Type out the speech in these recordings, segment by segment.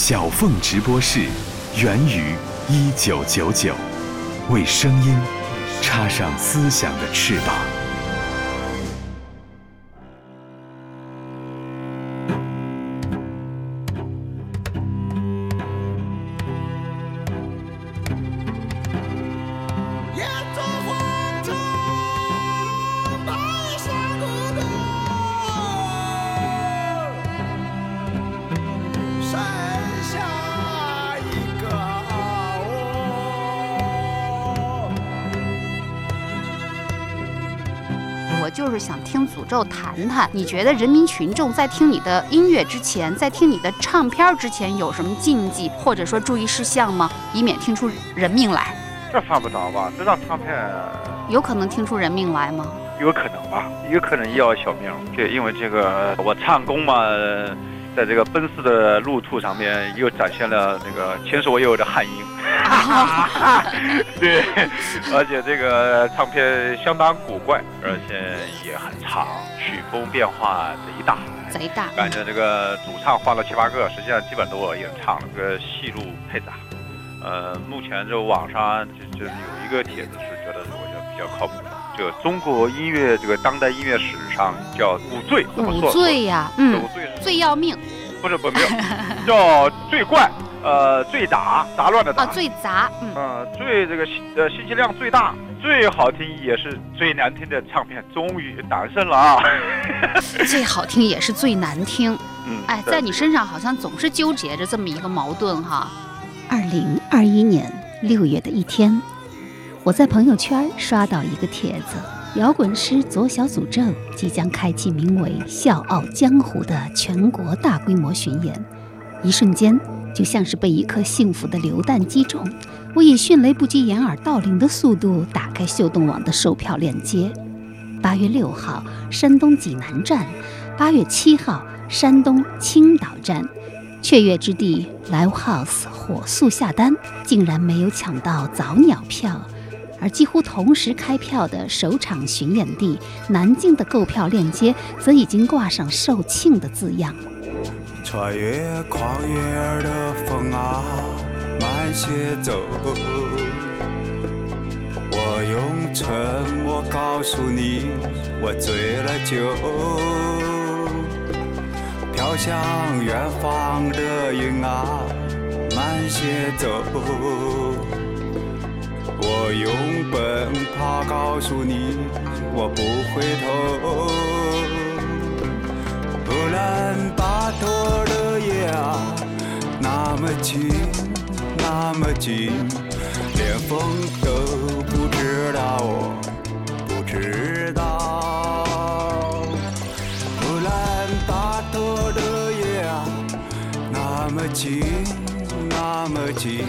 小凤直播室，源于一九九九，为声音插上思想的翅膀。想听诅咒谈谈，你觉得人民群众在听你的音乐之前，在听你的唱片之前有什么禁忌或者说注意事项吗？以免听出人命来。这犯不着吧？这张唱片有可能听出人命来吗？有可能吧，有可能要小命。对，因为这个我唱功嘛，在这个奔四的路途上面又展现了那个前所未有的汉音。对，而且这个唱片相当古怪，而且也很长，曲风变化贼大。贼大。感觉这个主唱换了七八个，实际上基本都我演唱了，这个戏路配杂。呃，目前就网上就就有一个帖子是觉得我觉得比较靠谱的，这个中国音乐这个当代音乐史上叫五最，怎么五说？罪呀，这嗯五，最要命不是不是没有，叫最怪，呃，最杂杂乱的杂，啊，最杂，嗯，呃最这个信呃信息量最大、最好听也是最难听的唱片终于诞生了啊！最好听也是最难听。嗯，哎，在你身上好像总是纠结着这么一个矛盾哈。二零二一年六月的一天，我在朋友圈刷到一个帖子：摇滚师左小诅咒即将开启名为《笑傲江湖》的全国大规模巡演。一瞬间，就像是被一颗幸福的榴弹击中。我以迅雷不及掩耳盗铃的速度打开秀动网的售票链接。八月六号，山东济南站；八月七号，山东青岛站。雀跃之地 Live House 火速下单，竟然没有抢到早鸟票，而几乎同时开票的首场巡演地南京的购票链接则已经挂上售罄的字样。穿越旷野的风啊，慢些走。我用沉默告诉你，我醉了酒。飘向远方的云啊，慢些走。我用奔跑告诉你，我不回头。乌兰巴托的夜啊，那么静，那么静，连风都不知道我不知道。乌兰巴托的夜啊，那么静，那么静，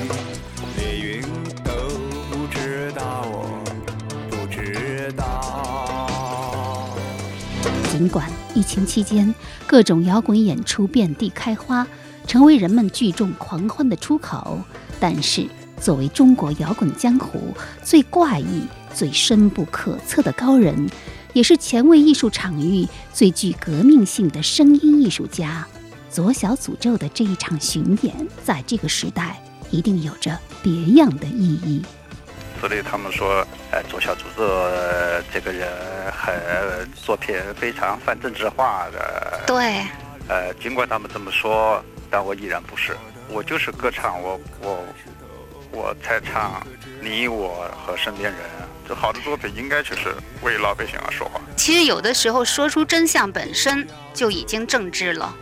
连云都不知道我不知道。尽管疫情期间各种摇滚演出遍地开花，成为人们聚众狂欢的出口，但是作为中国摇滚江湖最怪异、最深不可测的高人，也是前卫艺术场域最具革命性的声音艺术家，左小诅咒的这一场巡演，在这个时代一定有着别样的意义。所以他们说，呃，左小诅咒呃这个人很作品非常泛政治化的。对，呃，尽管他们这么说，但我依然不是，我就是歌唱，我我我在唱你我和身边人。这好的作品应该就是为老百姓而说话。其实有的时候说出真相本身就已经政治了。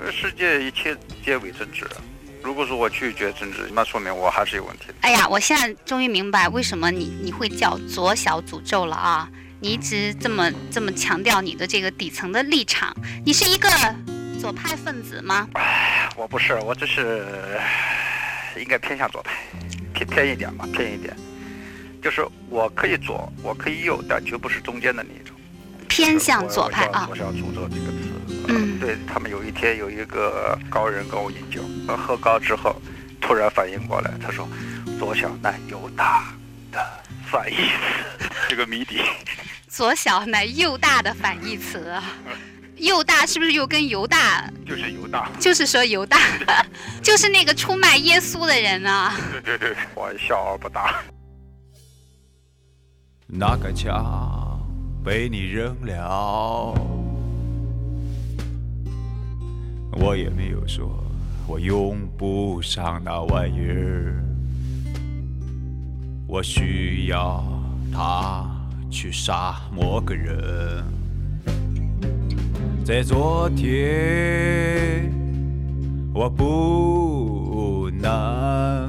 呃，世界一切皆为政治。如果说我拒绝政治，那说明我还是有问题的。哎呀，我现在终于明白为什么你你会叫左小诅咒了啊！你一直这么这么强调你的这个底层的立场，你是一个左派分子吗？我不是，我只是应该偏向左派，偏偏一点吧，偏一点。就是我可以左，我可以右，但绝不是中间的那一种。偏向左派啊我。要诅咒这个词。嗯对他们有一天有一个高人跟我饮酒，呃喝高之后，突然反应过来，他说：“左小乃右大的反义词，这个谜底。左小乃右大的反义词，右大是不是又跟犹大？就是犹大。就是说犹大，就是那个出卖耶稣的人啊。对对对，玩笑而不大。那杆枪被你扔了，我也没有说我用不上那玩意儿，我需要它去杀某个人。在昨天，我不能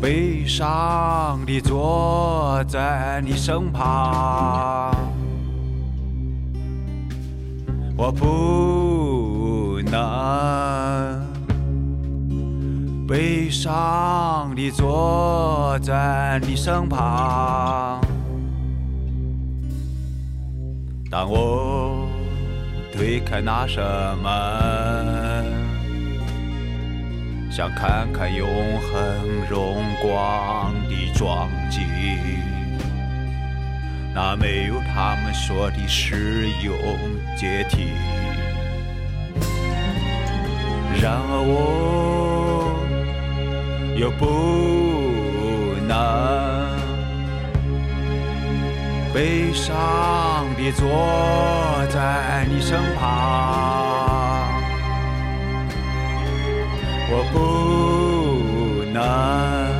悲伤地坐在你身旁，我不能悲伤地坐在你身旁。当我推开那扇门，想看看永恒荣光的壮景，那没有他们说的使用阶梯。然而我又不能悲伤地坐在你身旁，我不能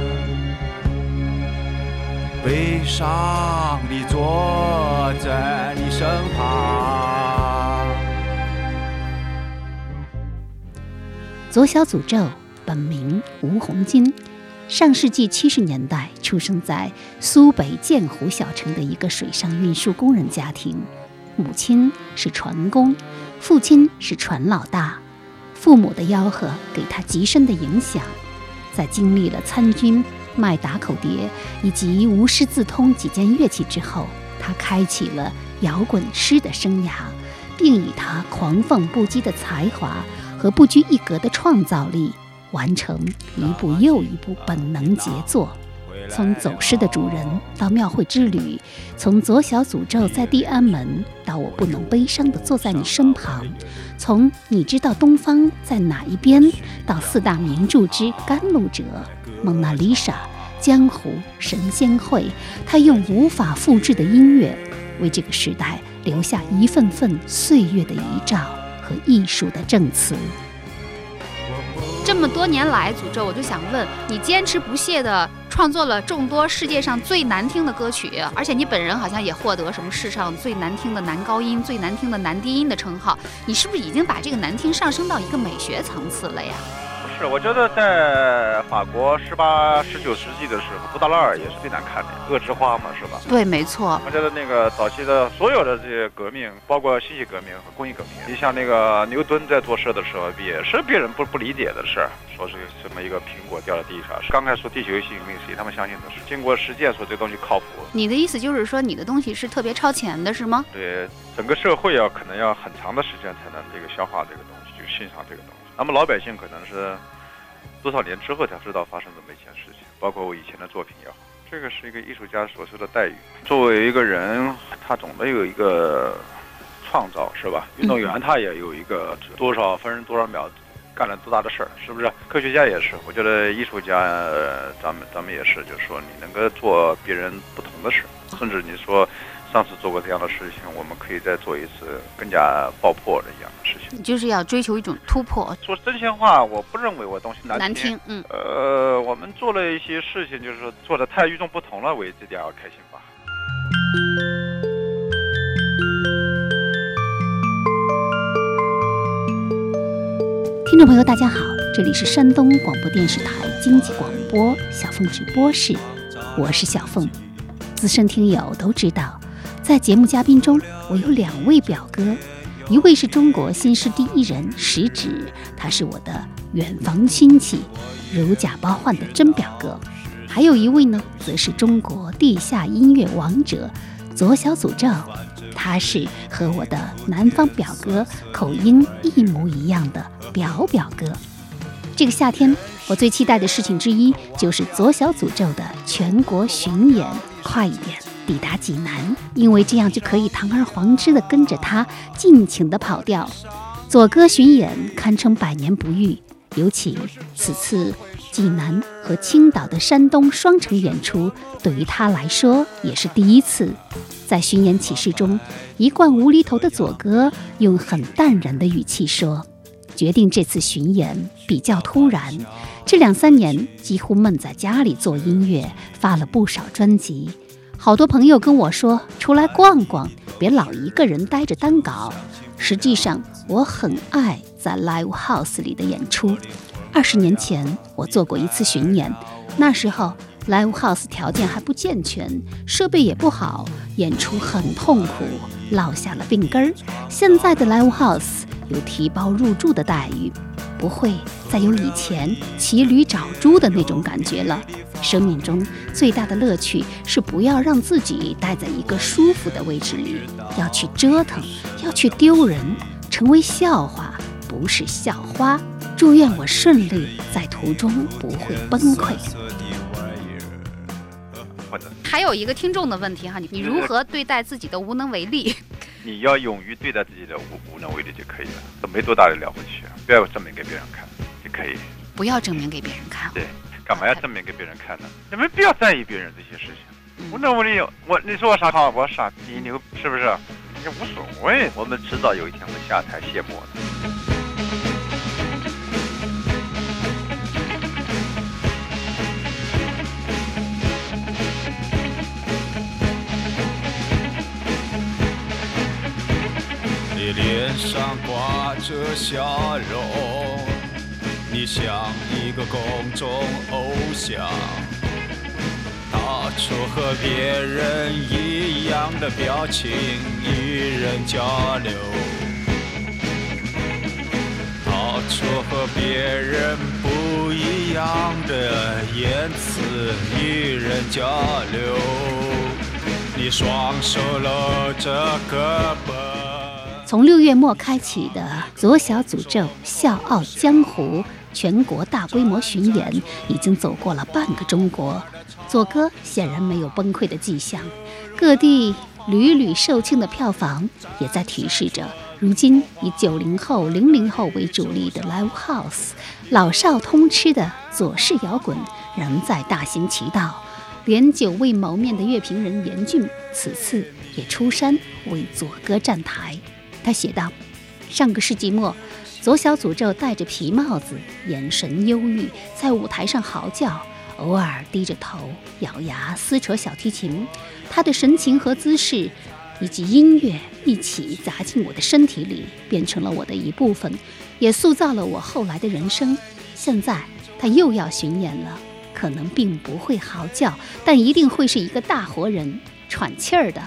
悲伤地坐在你身旁。左小诅咒本名吴红军，上世纪七十年代出生在苏北建湖小城的一个水上运输工人家庭，母亲是船工，父亲是船老大。父母的吆喝给他极深的影响，在经历了参军、卖打口碟以及无师自通几件乐器之后，他开启了摇滚师的生涯，并以他狂放不羁的才华和不拘一格的创造力，完成一部又一部本能杰作。从走失的主人到庙会之旅，从左小诅咒在地安门到我不能悲伤地坐在你身旁，从你知道东方在哪一边到四大名著之《甘露者》《蒙娜丽莎》《江湖》《神仙会》，他用无法复制的音乐，为这个时代留下一份份岁月的遗照和艺术的证词。这么多年来，诅咒我就想问你，坚持不懈地创作了众多世界上最难听的歌曲，而且你本人好像也获得什么世上最难听的男高音、最难听的男低音的称号，你是不是已经把这个难听上升到一个美学层次了呀？我觉得在法国十八、十九世纪的时候，布达拉尔也是最难看的，恶之花嘛，是吧？对，没错。我觉得那个早期的所有的这些革命，包括信息革命和工业革命，你像那个牛顿在做事的时候，也是别人不不理解的事儿，说是什么一个苹果掉到地上，刚开始说地球性革命，谁他们相信的是？经过实践说这东西靠谱。你的意思就是说，你的东西是特别超前的，是吗？对，整个社会要可能要很长的时间才能这个消化这个东西，就欣赏这个东西。那么老百姓可能是。多少年之后才知道发生这么一件事情，包括我以前的作品也好，这个是一个艺术家所受的待遇。作为一个人，他总得有一个创造，是吧？运动员他也有一个多少分多少秒干了多大的事儿，是不是？科学家也是，我觉得艺术家，咱们咱们也是，就是说你能够做别人不同的事，甚至你说。上次做过这样的事情，我们可以再做一次更加爆破的一样的事情。你就是要追求一种突破。说真心话，我不认为我东西难听。难听，嗯。呃，我们做了一些事情，就是说做的太与众不同了，为这点而开心吧。听众朋友，大家好，这里是山东广播电视台经济广播小凤直播室，我是小凤。资深听友都知道。在节目嘉宾中，我有两位表哥，一位是中国新诗第一人石指，他是我的远房亲戚，如假包换的真表哥；还有一位呢，则是中国地下音乐王者左小诅咒，他是和我的南方表哥口音一模一样的表表哥。这个夏天，我最期待的事情之一就是左小诅咒的全国巡演，快一点！抵达济南，因为这样就可以堂而皇之地跟着他尽情地跑调。左歌巡演堪称百年不遇，尤其此次济南和青岛的山东双城演出，对于他来说也是第一次。在巡演启事中，一贯无厘头的左歌用很淡然的语气说：“决定这次巡演比较突然，这两三年几乎闷在家里做音乐，发了不少专辑。好多朋友跟我说出来逛逛，别老一个人待着单搞。实际上，我很爱在 live house 里的演出。二十年前我做过一次巡演，那时候。” Live House 条件还不健全，设备也不好，演出很痛苦，落下了病根儿。现在的 Live House 有提包入住的待遇，不会再有以前骑驴找猪的那种感觉了。生命中最大的乐趣是不要让自己待在一个舒服的位置里，要去折腾，要去丢人，成为笑话，不是校花。祝愿我顺利，在途中不会崩溃。还有一个听众的问题哈，你你如何对待自己的无能为力？你要勇于对待自己的无无能为力就可以了，都没多大的了不起啊，不要证明给别人看就可以。不要证明给别人看。对，干嘛要证明给别人看呢？你没必要在意别人这些事情。无能为力，我你说我傻好，我傻逼牛是不是？也无所谓，我们迟早有一天会下台谢幕的。你脸上挂着笑容，你像一个公众偶像，到处和别人一样的表情与人交流，到处和别人不一样的言辞与人交流，你双手搂着胳膊。从六月末开启的左小诅咒笑傲江湖全国大规模巡演，已经走过了半个中国。左哥显然没有崩溃的迹象，各地屡屡售罄的票房也在提示着，如今以九零后、零零后为主力的 Live House，老少通吃的左式摇滚仍在大行其道。连久未谋面的乐评人严峻此次也出山为左哥站台。他写道：“上个世纪末，左小诅咒戴着皮帽子，眼神忧郁，在舞台上嚎叫，偶尔低着头，咬牙撕扯小提琴。他的神情和姿势，以及音乐一起砸进我的身体里，变成了我的一部分，也塑造了我后来的人生。现在他又要巡演了，可能并不会嚎叫，但一定会是一个大活人，喘气儿的。”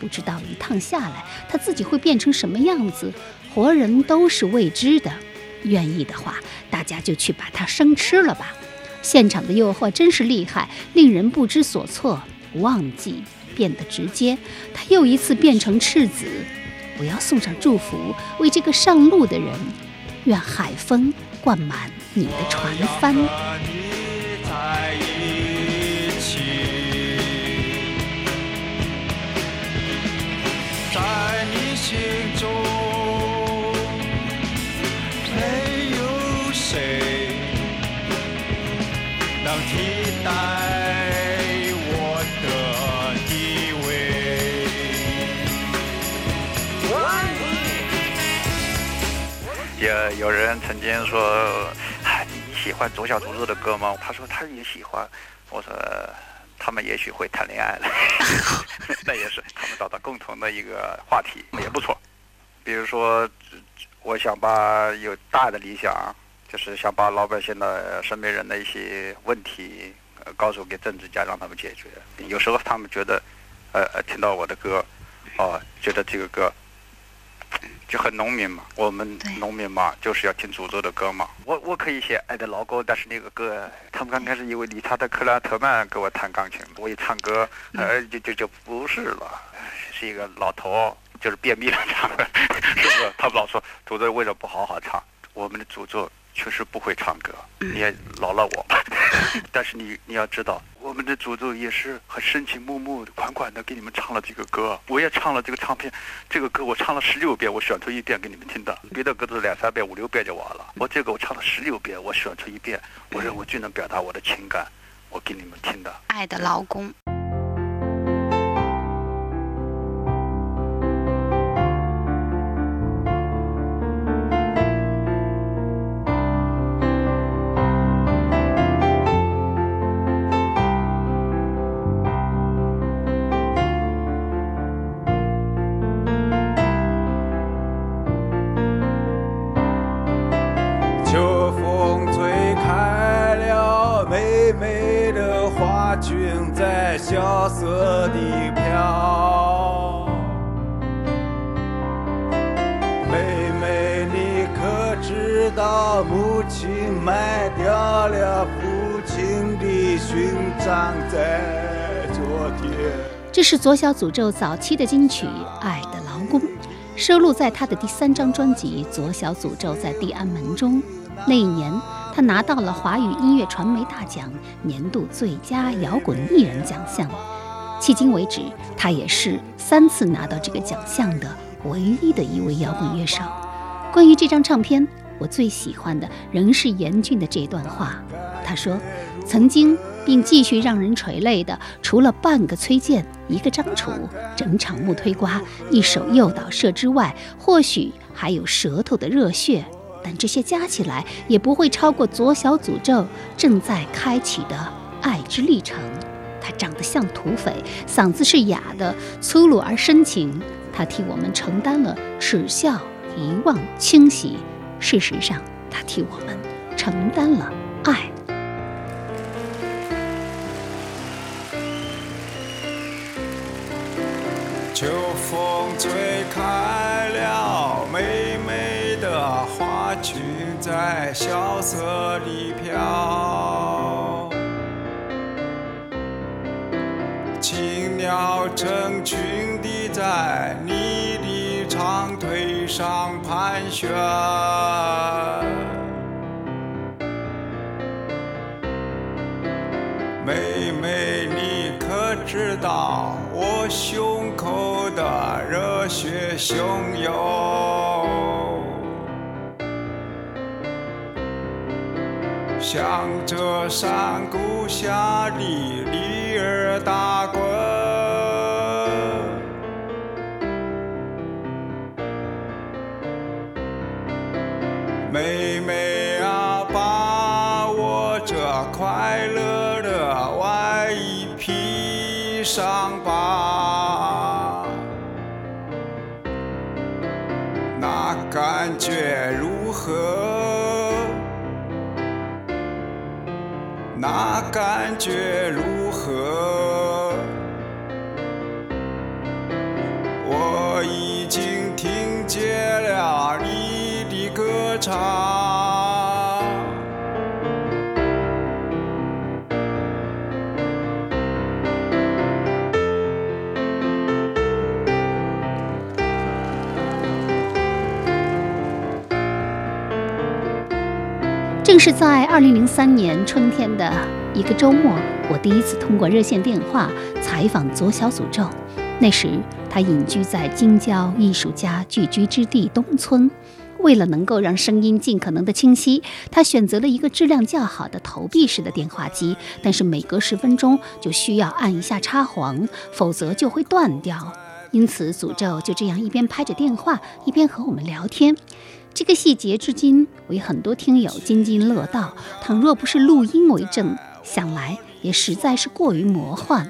不知道一趟下来，他自己会变成什么样子，活人都是未知的。愿意的话，大家就去把它生吃了吧。现场的诱惑真是厉害，令人不知所措。忘记变得直接，他又一次变成赤子。我要送上祝福，为这个上路的人，愿海风灌满你的船帆。也有人曾经说：“你喜欢左小诅咒的歌吗？”他说他也喜欢。我说他们也许会谈恋爱了，那也是他们找到共同的一个话题，也不错。比如说，我想把有大的理想，就是想把老百姓的身边人的一些问题，呃，告诉给政治家，让他们解决。有时候他们觉得，呃呃，听到我的歌，哦，觉得这个歌。就很农民嘛，我们农民嘛，就是要听诅咒的歌嘛。我我可以写爱的老歌，但是那个歌，他们刚开始以为理查德克拉特曼给我弹钢琴，我一唱歌，呃，就就就不是了，是一个老头，就是便秘了唱的，是不是？他们老说诅咒为什么不好好唱？我们的诅咒确实不会唱歌，你也饶了我吧。但是你你要知道，我我们的祖宗也是很深情脉脉、款款的给你们唱了这个歌。我也唱了这个唱片，这个歌我唱了十六遍，我选出一遍给你们听的。别的歌都是两三遍、五六遍就完了，我这个我唱了十六遍，我选出一遍，我认为最能表达我的情感，我给你们听的。爱的劳工。是左小诅咒早期的金曲《爱的劳工》，收录在他的第三张专辑《左小诅咒在地安门》中。那一年，他拿到了华语音乐传媒大奖年度最佳摇滚艺人奖项。迄今为止，他也是三次拿到这个奖项的唯一的一位摇滚乐手。关于这张唱片，我最喜欢的仍是严峻的这段话。他说：“曾经并继续让人垂泪的，除了半个崔健、一个张楚、整场木推瓜、一首诱导社之外，或许还有舌头的热血。但这些加起来，也不会超过左小诅咒正在开启的爱之历程。他长得像土匪，嗓子是哑的，粗鲁而深情。他替我们承担了耻笑、遗忘、清洗。事实上，他替我们承担了爱。秋风吹开了美美的花裙，在萧瑟里飘。青鸟成群地在你的长腿上盘旋。妹妹，你可知道我胸热血汹涌？向着山谷下的梨儿打滚。妹妹啊，把我这快乐的外衣披上吧，和？那感觉如何？我已经听见了你的歌唱。是在二零零三年春天的一个周末，我第一次通过热线电话采访左小诅咒。那时，他隐居在京郊艺术家聚居之地东村。为了能够让声音尽可能的清晰，他选择了一个质量较好的投币式的电话机，但是每隔十分钟就需要按一下插簧，否则就会断掉。因此，诅咒就这样一边拍着电话，一边和我们聊天。这个细节至今为很多听友津津乐道。倘若不是录音为证，想来也实在是过于魔幻。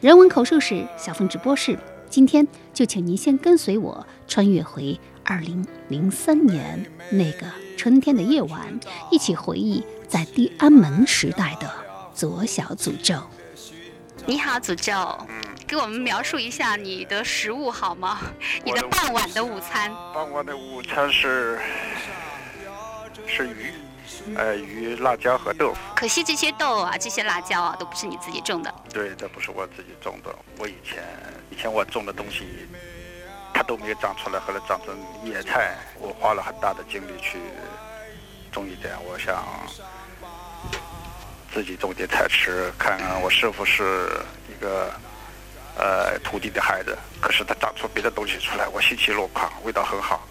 人文口述史小凤直播室，今天就请您先跟随我穿越回二零零三年那个春天的夜晚，一起回忆在地安门时代的左小诅咒。你好，诅咒，给我们描述一下你的食物好吗？你的傍晚的午餐。傍晚的午餐是是鱼，呃，鱼、辣椒和豆腐。可惜这些豆啊，这些辣椒啊，都不是你自己种的。对，这不是我自己种的，我以前以前我种的东西，它都没有长出来，后来长成野菜，我花了很大的精力去种一点，我想自己种点菜吃，看看我师傅是一个呃土地的孩子，可是他长出别的东西出来，我欣喜若狂，味道很好。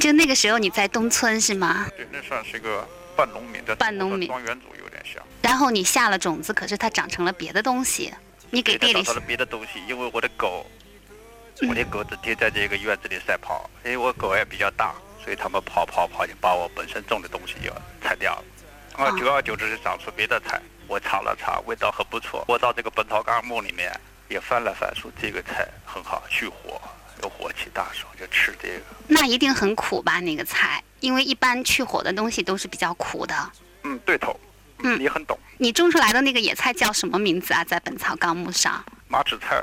就那个时候你在东村是吗？对，那算是一个半农民的半农民庄园主有点像。然后你下了种子，可是它长成了别的东西，你给地里对它找到了别的东西，因为我的狗，我的狗整天在这个院子里赛跑，因为我狗也比较大，所以它们跑跑跑就把我本身种的东西就踩掉了。啊，啊久而久之就长出别的菜，我尝了尝，味道很不错。我到这个《本草纲目》里面也翻了翻，说这个菜很好，去火，有火气大时候就吃这个。那一定很苦吧？那个菜，因为一般去火的东西都是比较苦的。嗯，对头，嗯你很懂。你种出来的那个野菜叫什么名字啊？在《本草纲目》上。马齿菜，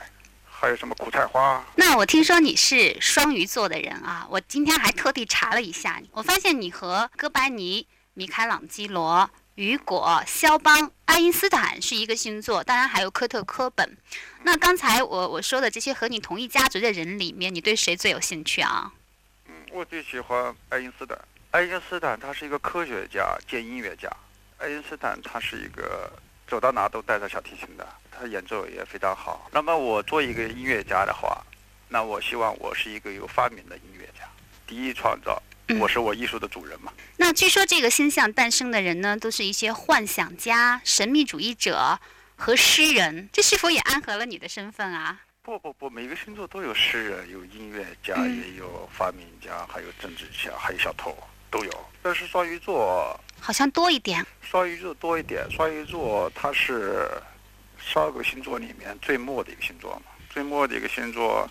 还有什么苦菜花？那我听说你是双鱼座的人啊，我今天还特地查了一下，我发现你和哥白尼、米开朗基罗、雨果、肖邦、爱因斯坦是一个星座，当然还有科特·科本。那刚才我我说的这些和你同一家族的人里面，你对谁最有兴趣啊？嗯，我最喜欢爱因斯坦。爱因斯坦他是一个科学家兼音乐家。爱因斯坦他是一个走到哪都带着小提琴的，他演奏也非常好。那么我做一个音乐家的话，那我希望我是一个有发明的音乐家，第一创造，我是我艺术的主人嘛。那据说这个星象诞生的人呢，都是一些幻想家、神秘主义者和诗人，这是否也暗合了你的身份啊？不不不，每个星座都有诗人，有音乐家，嗯也有发明家，还有政治家，还有小偷，都有。但是双鱼座好像多一点。双鱼座多一点，双鱼座它是十二个星座里面最末的一个星座嘛，最末的一个星座，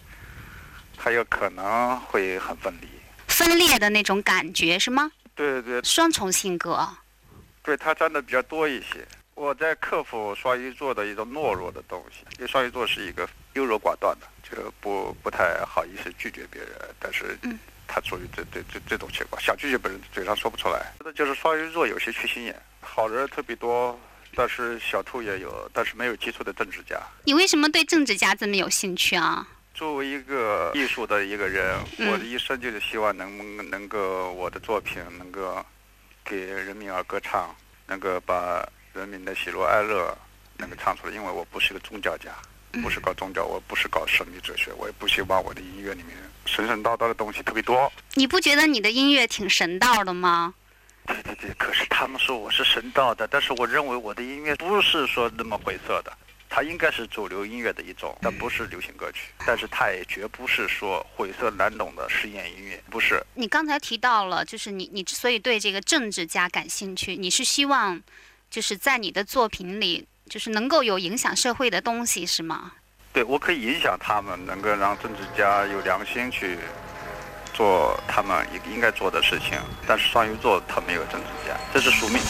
它有可能会很分离。分裂的那种感觉是吗？对对双重性格。对，他占的比较多一些。我在克服双鱼座的一种懦弱的东西，因为双鱼座是一个优柔寡断的，就不不太好意思拒绝别人，但是嗯他属于这这这这种情况，想拒绝别人嘴上说不出来。那就是双鱼座有些缺心眼，好人特别多，但是小兔也有，但是没有基础的政治家。你为什么对政治家这么有兴趣啊？作为一个艺术的一个人，嗯我的一生就是希望能能够我的作品能够给人民而歌唱，能够把人民的喜怒哀乐能够唱出来。因为我不是个宗教家，嗯不是搞宗教，我不是搞神秘哲学，我也不希望我的音乐里面神神叨叨的东西特别多。你不觉得你的音乐挺神道的吗？对对对，可是他们说我是神道的，但是我认为我的音乐不是说那么晦涩的。它应该是主流音乐的一种，但不是流行歌曲，但是它也绝不是说晦涩难懂的实验音乐，不是。你刚才提到了，就是你你之所以对这个政治家感兴趣，你是希望就是在你的作品里，就是能够有影响社会的东西，是吗？对，我可以影响他们，能够让政治家有良心去做他们应应该做的事情。但是双鱼座他没有政治家，这是宿命。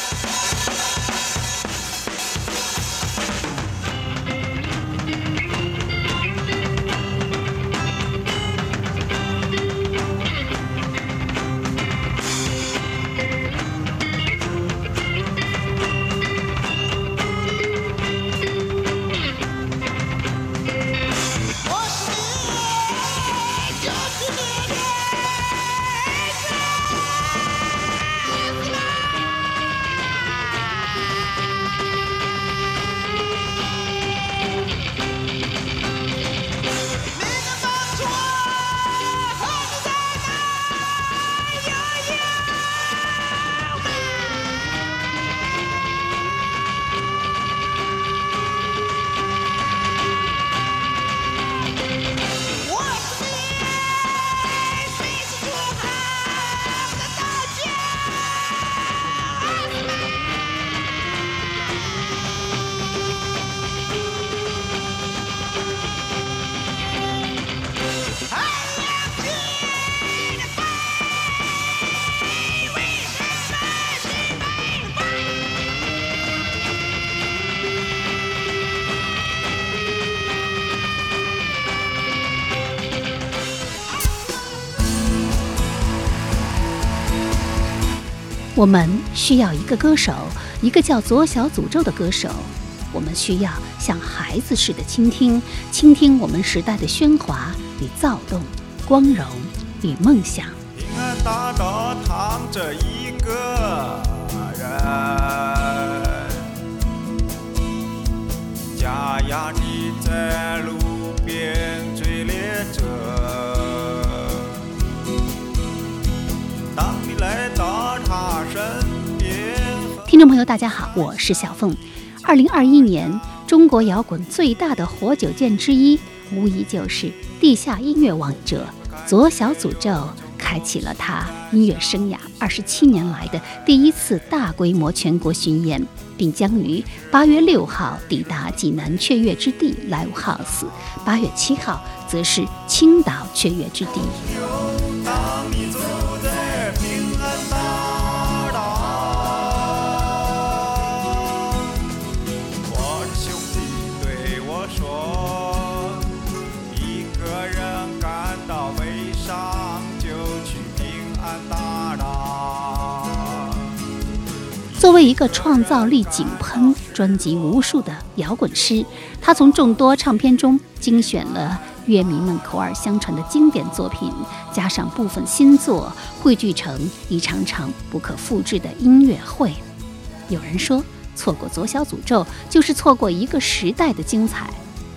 我们需要一个歌手，一个叫左小诅咒的歌手。我们需要像孩子似的倾听，倾听我们时代的喧哗与躁动，光荣与梦想。你看大道躺着一个人，家呀，你在。听众朋友，大家好，我是小凤。二零二一年，中国摇滚最大的活久见之一，无疑就是地下音乐王者左小诅咒，开启了他音乐生涯二十七年来的第一次大规模全国巡演，并将于八月六号抵达济南雀跃之地 Live House，八月七号则是青岛雀跃之地。作为一个创造力井喷、专辑无数的摇滚师，他从众多唱片中精选了乐迷们口耳相传的经典作品，加上部分新作，汇聚成一场场不可复制的音乐会。有人说，错过左小诅咒就是错过一个时代的精彩。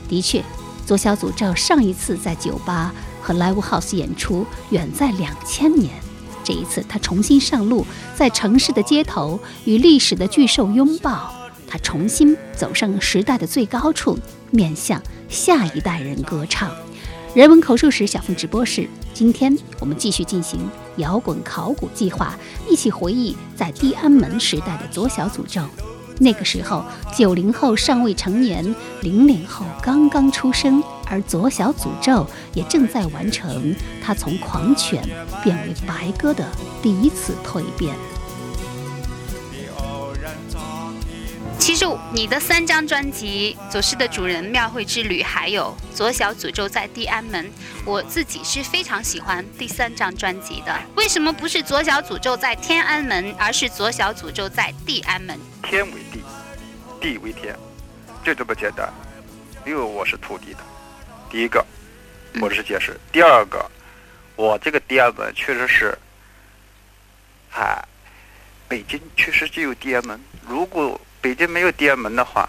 的确，左小诅咒上一次在酒吧和 Live House 演出远在两千年。这一次，他重新上路，在城市的街头与历史的巨兽拥抱。他重新走上时代的最高处，面向下一代人歌唱。人文口述史小凤直播室，今天我们继续进行摇滚考古计划，一起回忆在地安门时代的左小诅咒。那个时候，九零后尚未成年，零零后刚刚出生，而左小诅咒也正在完成他从狂犬变为白鸽的第一次蜕变。其实你的三张专辑《左师的主人》《庙会之旅》还有《左小诅咒在地安门》，我自己是非常喜欢第三张专辑的。为什么不是左小诅咒在天安门，而是左小诅咒在地安门？天为地，地为天，就这么简单。因为我是土地的，第一个，我是解释；第二个，我这个第二门确实是，哎，北京确实就有第二门。如果北京没有第二门的话，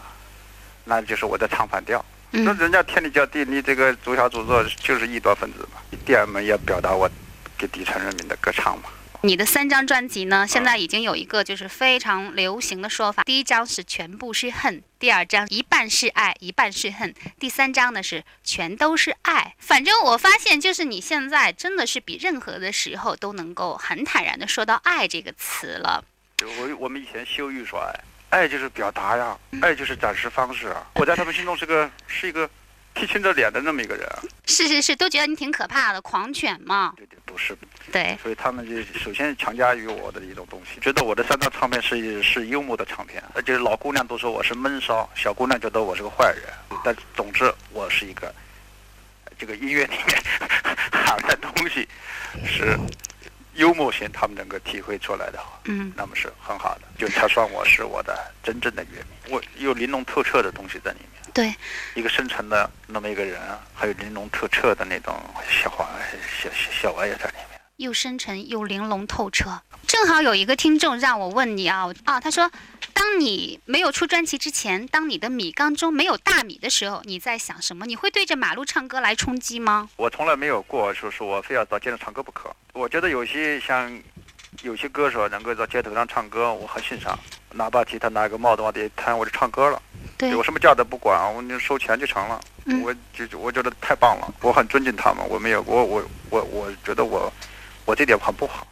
那就是我的唱反调。那嗯，人家天理教地，你这个左小诅咒就是异端分子嘛。第二门要表达我给底层人民的歌唱嘛。你的三张专辑呢，现在已经有一个就是非常流行的说法：第一张是全部是恨，第二张一半是爱，一半是恨，第三张呢是全都是爱。反正我发现，就是你现在真的是比任何的时候都能够很坦然的说到“爱”这个词了。我我们以前羞于说爱，爱就是表达呀，爱就是展示方式啊。我在他们心中是个是一个提青着脸的那么一个人啊。是是是，都觉得你挺可怕的，狂犬嘛。对对，不是，对，所以他们就首先强加于我的一种东西，觉得我的三张唱片是是幽默的唱片，而且老姑娘都说我是闷骚，小姑娘觉得我是个坏人。但总之，我是一个这个音乐里面含的东西是幽默性，他们能够体会出来的话。嗯，那么是很好的，就他算我是我的真正的乐迷，我有玲珑透彻的东西在里面。对，一个深沉的那么一个人，还有玲珑透彻的那种小花小小小玩意在里面。又深沉又玲珑透彻。正好有一个听众让我问你啊啊，他说，当你没有出专辑之前，当你的米缸中没有大米的时候，你在想什么？你会对着马路唱歌来充饥吗？我从来没有过说是我非要到街上唱歌不可。我觉得有些像有些歌手能够在街头上唱歌，我很欣赏。哪怕其他拿个帽子往底下一摊，我就唱歌了。对我什么价都不管，我就收钱就成了。嗯我就我觉得太棒了，我很尊敬他们。我没有，我我我我觉得我我这点很不好。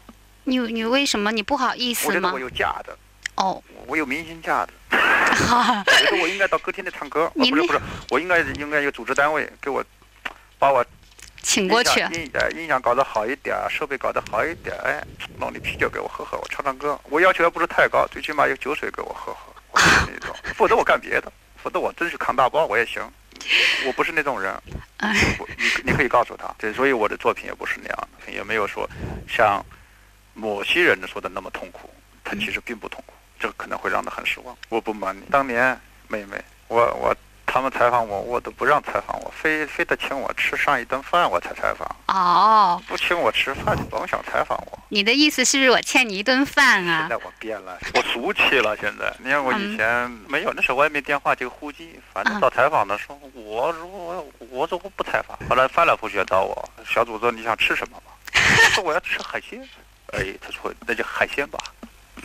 你你为什么你不好意思吗觉得我？有假的，哦，我有明星架的。我觉得我应该到歌厅里唱歌，不 是不是，我应该应该有组织单位给我把我请过去音。响音呃音响搞得好一点，设备搞得好一点，哎，弄点啤酒给我喝喝，我唱唱歌。我要求也不是太高，最起码有酒水给我喝喝，我那种。否则我干别的，否则我真去扛大包我也行。我不是那种人，你你可以告诉他，对，所以我的作品也不是那样的，也没有说像某些人说的那么痛苦，他其实并不痛苦，这个可能会让他很失望。我不瞒你，当年妹妹，我我他们采访我，我都不让采访我，非非得请我吃上一顿饭我才采访，哦，不请我吃饭就甭想采访我。你的意思是不是我欠你一顿饭啊现？在我变了，我俗气了。现在，你看我以前没有，那时候我也没电话，就呼机。反正嗯到采访的时候，我如果我说我不采访，后来翻来覆去找我，小组说你想吃什么吗？我说我要吃海鲜。哎，他说那就海鲜吧，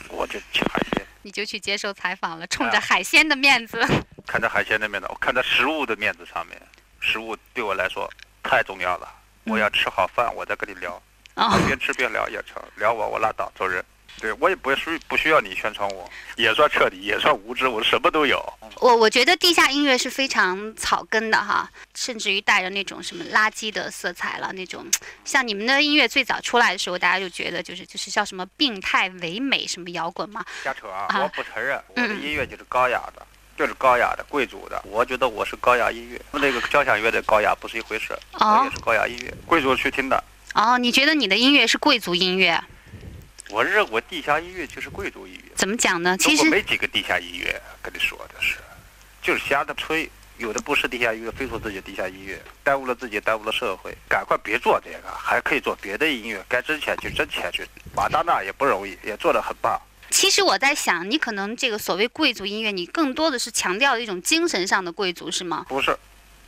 我就吃海鲜。你就去接受采访了，冲着海鲜的面子。看在海鲜的面子，我看在食物的面子上面，食物对我来说太重要了。我要吃好饭，我再跟你聊，哦，边吃边聊也成，聊我我拉倒，走人。对我也不需不需要你宣传我，也算彻底，也算无知，我什么都有。我我觉得地下音乐是非常草根的哈，甚至于带着那种什么垃圾的色彩了，那种像你们的音乐最早出来的时候，大家就觉得就是就是叫什么病态唯美什么摇滚嘛，瞎扯啊！啊我不承认，我的嗯音乐就是高雅的，就是高雅的、贵族的。我觉得我是高雅音乐，跟那个交响乐的高雅不是一回事。哦我也是高雅音乐，贵族去听的。哦，你觉得你的音乐是贵族音乐？我认为地下音乐就是贵族音乐。怎么讲呢？其实没几个地下音乐，跟你说的是，就是瞎的吹。有的不是地下音乐，非说自己地下音乐，耽误了自己，耽误了社会。赶快别做这个，还可以做别的音乐，该挣钱去挣钱去。马大娜也不容易，也做得很棒。其实我在想，你可能这个所谓贵族音乐，你更多的是强调一种精神上的贵族，是吗？不是，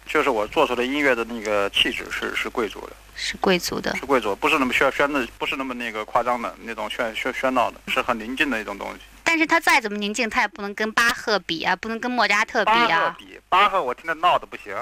就是我做出的音乐的那个气质是是贵族的，是贵族的。是贵族，不是那么喧喧的，不是那么那个夸张的那种喧喧喧闹的，是很宁静的一种东西。但是他再怎么宁静，他也不能跟巴赫比啊，不能跟莫扎特比巴赫啊。比巴赫，我听着闹的不行，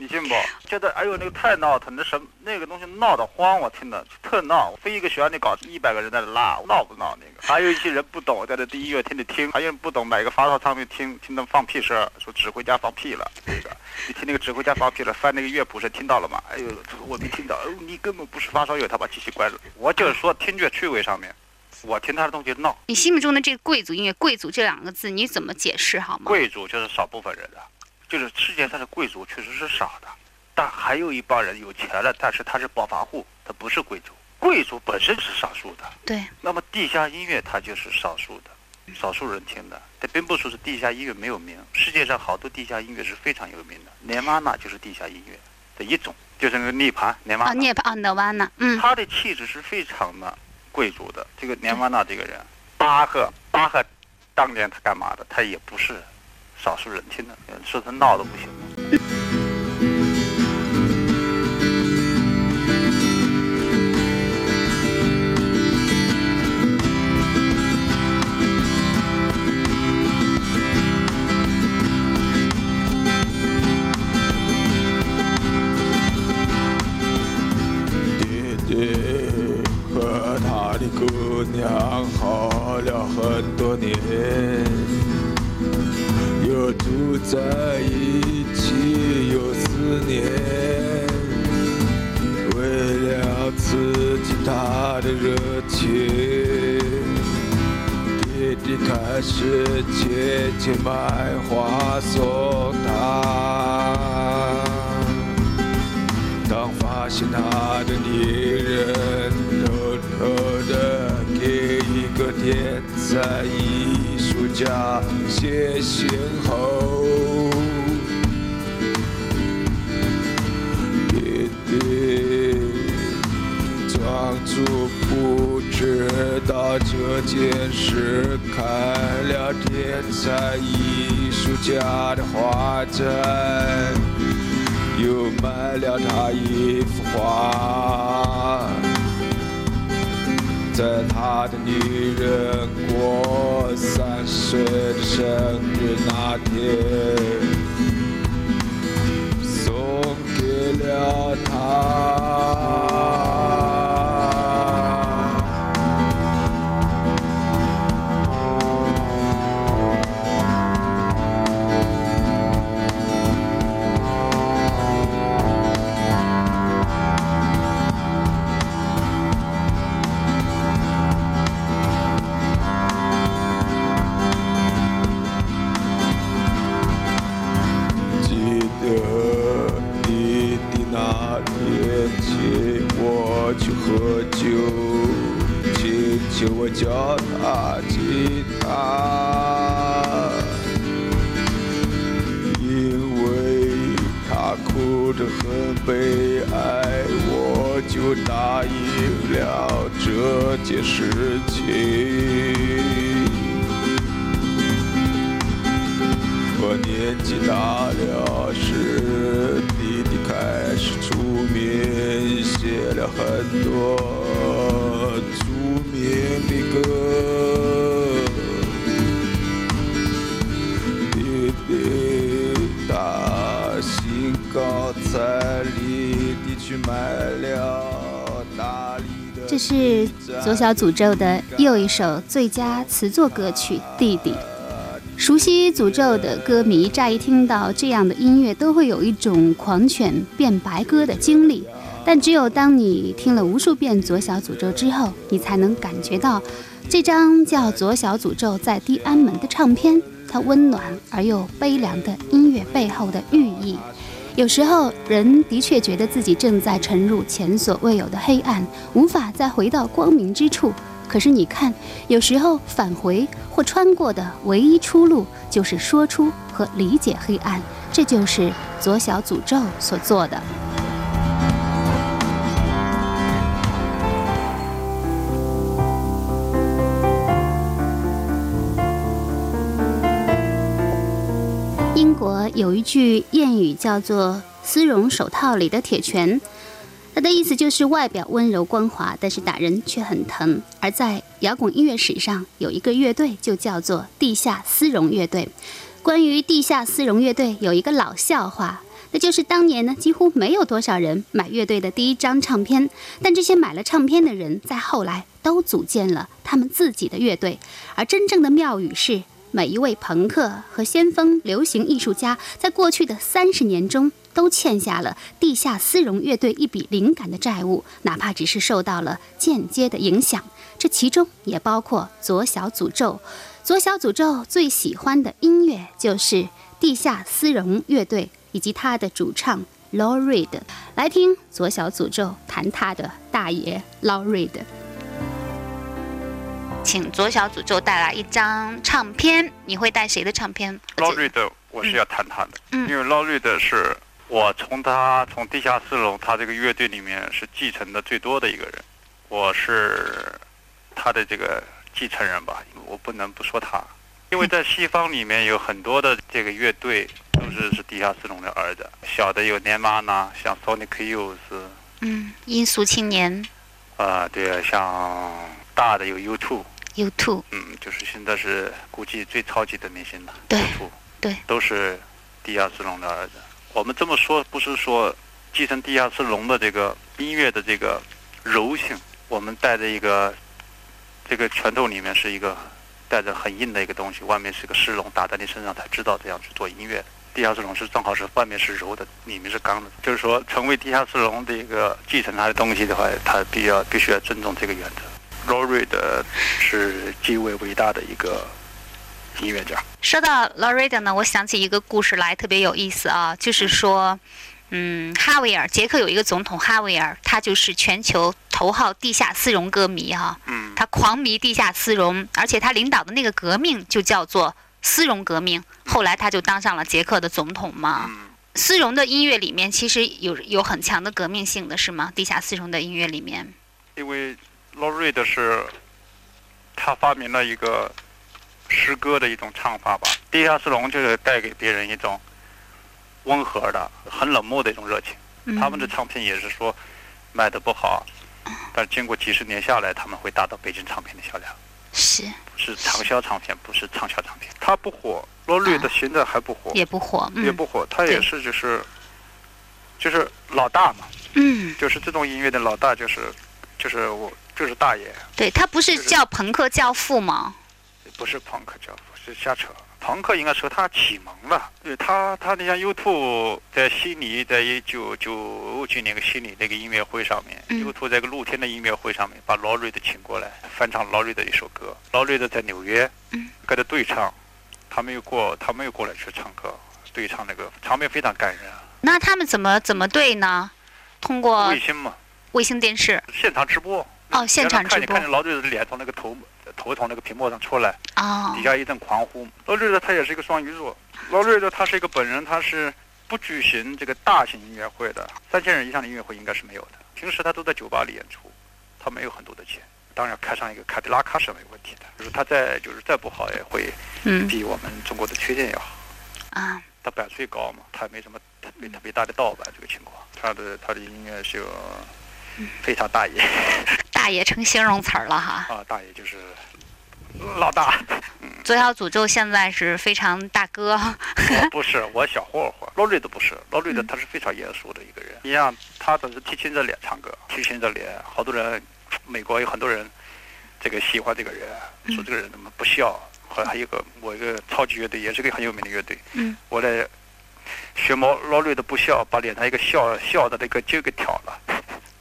你信不？觉得哎呦那个太闹腾，那什么那个东西闹得慌，我听着特闹，非一个学校里搞一百个人在那拉，闹不闹那个？还有一些人不懂，在这第一乐厅里听，还有人不懂，买个发烧唱片听，听他们放屁声，说指挥家放屁了，那个你听那个指挥家放屁了，翻那个乐谱是听到了吗？哎呦，我没听到，哦，你根本不是发烧友，他把机器关了。我就是说听觉趣味上面，我听他的东西闹。你心目中的这个贵族音乐，贵族这两个字，你怎么解释好吗？贵族就是少部分人的，就是世界上的贵族确实是少的，但还有一帮人有钱了，但是他是暴发户，他不是贵族。贵族本身是少数的，对，那么地下音乐它就是少数的，少数人听的。这并不说是地下音乐没有名，世界上好多地下音乐是非常有名的，涅玛纳就是地下音乐的一种，就是那个涅槃涅玛啊，涅槃啊，涅瓦纳，嗯，他的气质是非常的贵族的。这个涅玛纳这个人，巴赫，巴赫当年他干嘛的？他也不是少数人听的，说他闹的不行。在一起有四年。为了刺激他的热情，爹爹开始渐渐买花送他。当发现他的女人偷偷的给一个天才艺术家写信这件事，开了天才艺术家的画展。又买了他一幅画，在他的女人过三岁的生日那天，送给了他。喝酒，请求我教他吉他，因为他哭得很悲哀，我就答应了这件事情。我年纪大了是，后面写了很多出名的歌。弟弟大兴高采烈地去买了大理的这是左小诅咒的又一首最佳词作歌曲弟弟。熟悉诅咒的歌迷，乍一听到这样的音乐，都会有一种狂犬变白鸽的经历。但只有当你听了无数遍《左小诅咒》之后，你才能感觉到这张叫《左小诅咒在地安门》的唱片，它温暖而又悲凉的音乐背后的寓意。有时候，人的确觉得自己正在沉入前所未有的黑暗，无法再回到光明之处。可是你看，有时候返回或穿过的唯一出路，就是说出和理解黑暗。这就是左小诅咒所做的。英国有一句谚语叫做“丝绒手套里的铁拳”，它的意思就是外表温柔光滑，但是打人却很疼。而在摇滚音乐史上，有一个乐队就叫做地下丝绒乐队。关于地下丝绒乐队，有一个老笑话，那就是当年呢，几乎没有多少人买乐队的第一张唱片，但这些买了唱片的人，在后来都组建了他们自己的乐队。而真正的妙语是。每一位朋克和先锋流行艺术家，在过去的三十年中，都欠下了地下丝绒乐队一笔灵感的债务，哪怕只是受到了间接的影响。这其中也包括左小诅咒。左小诅咒最喜欢的音乐就是地下丝绒乐队以及他的主唱 Law Reed。来听左小诅咒弹他的大爷 Law Reed。请左小诅咒带来一张唱片，你会带谁的唱片？捞瑞的我是要弹他的，嗯因为捞瑞的是我从他从地下四龙他这个乐队里面是继承的最多的一个人，我是他的这个继承人吧，我不能不说他，因为在西方里面有很多的这个乐队都是是地下四龙的儿子，小的有年妈呢，像 Sonic Youth，嗯，音速青年啊、对啊，像大的有 U2。U2，嗯，就是现在是估计最超级的明星了。对图对都是地下四龙的儿子。我们这么说，不是说继承地下丝绒的这个音乐的这个柔性，我们带着一个这个拳头里面是一个带着很硬的一个东西，外面是个丝绒，打在你身上才知道这样去做音乐。地下丝绒是正好是外面是柔的，里面是刚的，就是说成为地下丝绒的一个继承他的东西的话，他必要必须要尊重这个原则。Rory 的是极为伟大的一个音乐家。说到 Loretta 呢，我想起一个故事来，特别有意思啊，就是说，嗯，哈维尔，捷克有一个总统哈维尔，他就是全球头号地下丝绒歌迷哈、嗯，他狂迷地下丝绒，而且他领导的那个革命就叫做丝绒革命，后来他就当上了捷克的总统嘛。嗯，丝绒的音乐里面其实有有很强的革命性的是吗？地下丝绒的音乐里面，因为 Rory 的是他发明了一个诗歌的一种唱法吧。地下丝绒就是带给别人一种温和的、很冷漠的一种热情。嗯、他们的唱片也是说卖的不好，但经过几十年下来，他们会达到北京唱片的销量。是是畅销唱片，不是畅销唱片。他不火，Rory 的现在还不火，也不火，嗯、也不火，他也是就是就是老大嘛，嗯，就是这种音乐的老大，就是就是我就是大爷，对他不是叫朋克教父吗？不是朋克教父，是瞎扯。朋克应该说他启蒙了，对他他你像 U2 在悉尼，在一九九几年个悉尼那个音乐会上面、嗯 u 2在个露天的音乐会上面把劳瑞的请过来翻唱劳瑞的一首歌，劳瑞的在纽约，嗯，跟他对唱，他没有过他没有过来去唱歌，对唱那个场面非常感人啊，那他们怎么怎么对呢？通过卫星嘛，卫星电视现场直播。哦，现场直播看你看见劳瑞的脸从那个头头从那个屏幕上出来，哦底，下一阵狂呼。劳瑞的他也是一个双鱼座，劳瑞的他是一个本人，他是不举行这个大型音乐会的，三千人以上的音乐会应该是没有的。平时他都在酒吧里演出，他没有很多的钱，当然开上一个凯迪拉克是没问题的。就是他再就是再不好也会嗯比我们中国的缺陷要好。啊，他版税高嘛，他也没什么特别特别大的盗版这个情况。他的他的音乐就非常大爷 大爷成形容词儿了哈。啊，大爷就是老大。左小诅咒现在是非常大哥，我不是，我小混混。罗瑞的不是，罗瑞的嗯他是非常严肃的一个人。你像他总是提琴着脸唱歌，提琴着脸，好多人，美国有很多人，这个喜欢这个人，嗯说这个人怎么不笑。后来还有一个我一个超级乐队，也是个很有名的乐队，嗯，我来学毛罗瑞的不笑，把脸上一个笑笑的那个揪给挑了，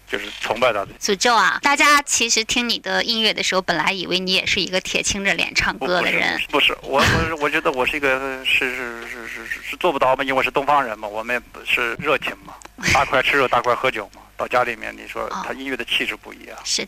就是崇拜他的。诅咒啊！大家其实听你的音乐的时候，本来以为你也是一个铁青着脸唱歌的人，不是，我我 我觉得我是一个是是是是是是做不到嘛，因为我是东方人嘛，我们是热情嘛，大块吃肉，大块喝酒嘛。到家里面，你说哦他音乐的气质不一样。是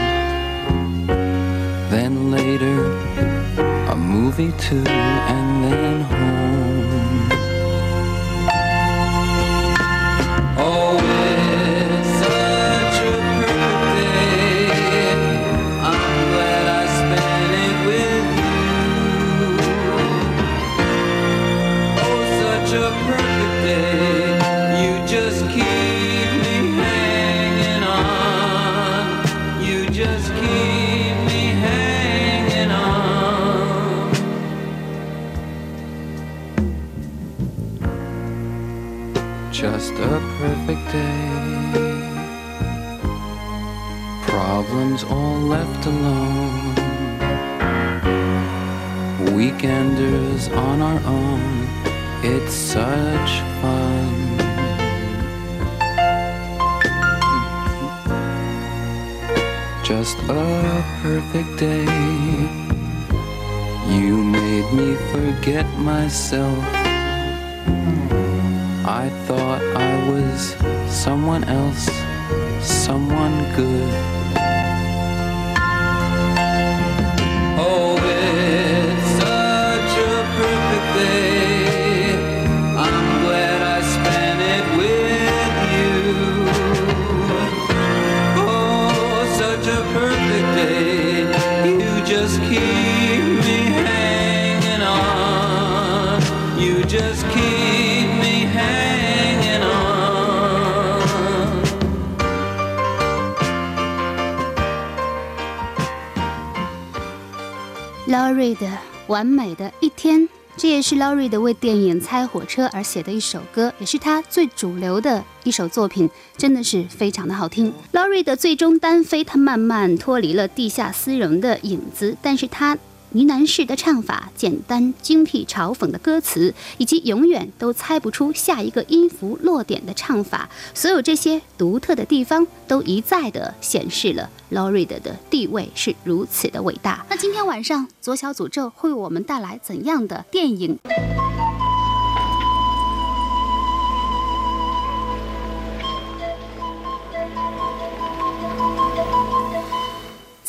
Then later, a movie too, and then Problems all left alone. Weekenders on our own. It's such fun. Just a perfect day. You made me forget myself. I thought I was someone else, someone good. 瑞的《完美的一天》，这也是 Laurie 的为电影《猜火车》而写的一首歌，也是他最主流的一首作品，真的是非常的好听。Laurie 的最终单飞，他慢慢脱离了地下丝绒的影子，但是他。呢喃式的唱法、简单精辟嘲讽的歌词，以及永远都猜不出下一个音符落点的唱法，所有这些独特的地方，都一再的显示了 Lorde 的地位是如此的伟大。那今天晚上左小诅咒会为我们带来怎样的电影？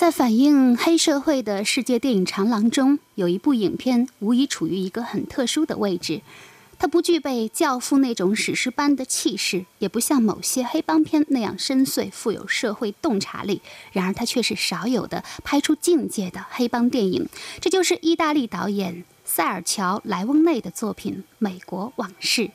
在反映黑社会的世界电影长廊中，有一部影片无疑处于一个很特殊的位置。它不具备《教父》那种史诗般的气势，也不像某些黑帮片那样深邃、富有社会洞察力。然而，它却是少有的拍出境界的黑帮电影。这就是意大利导演塞尔乔·莱翁内的作品《美国往事》。《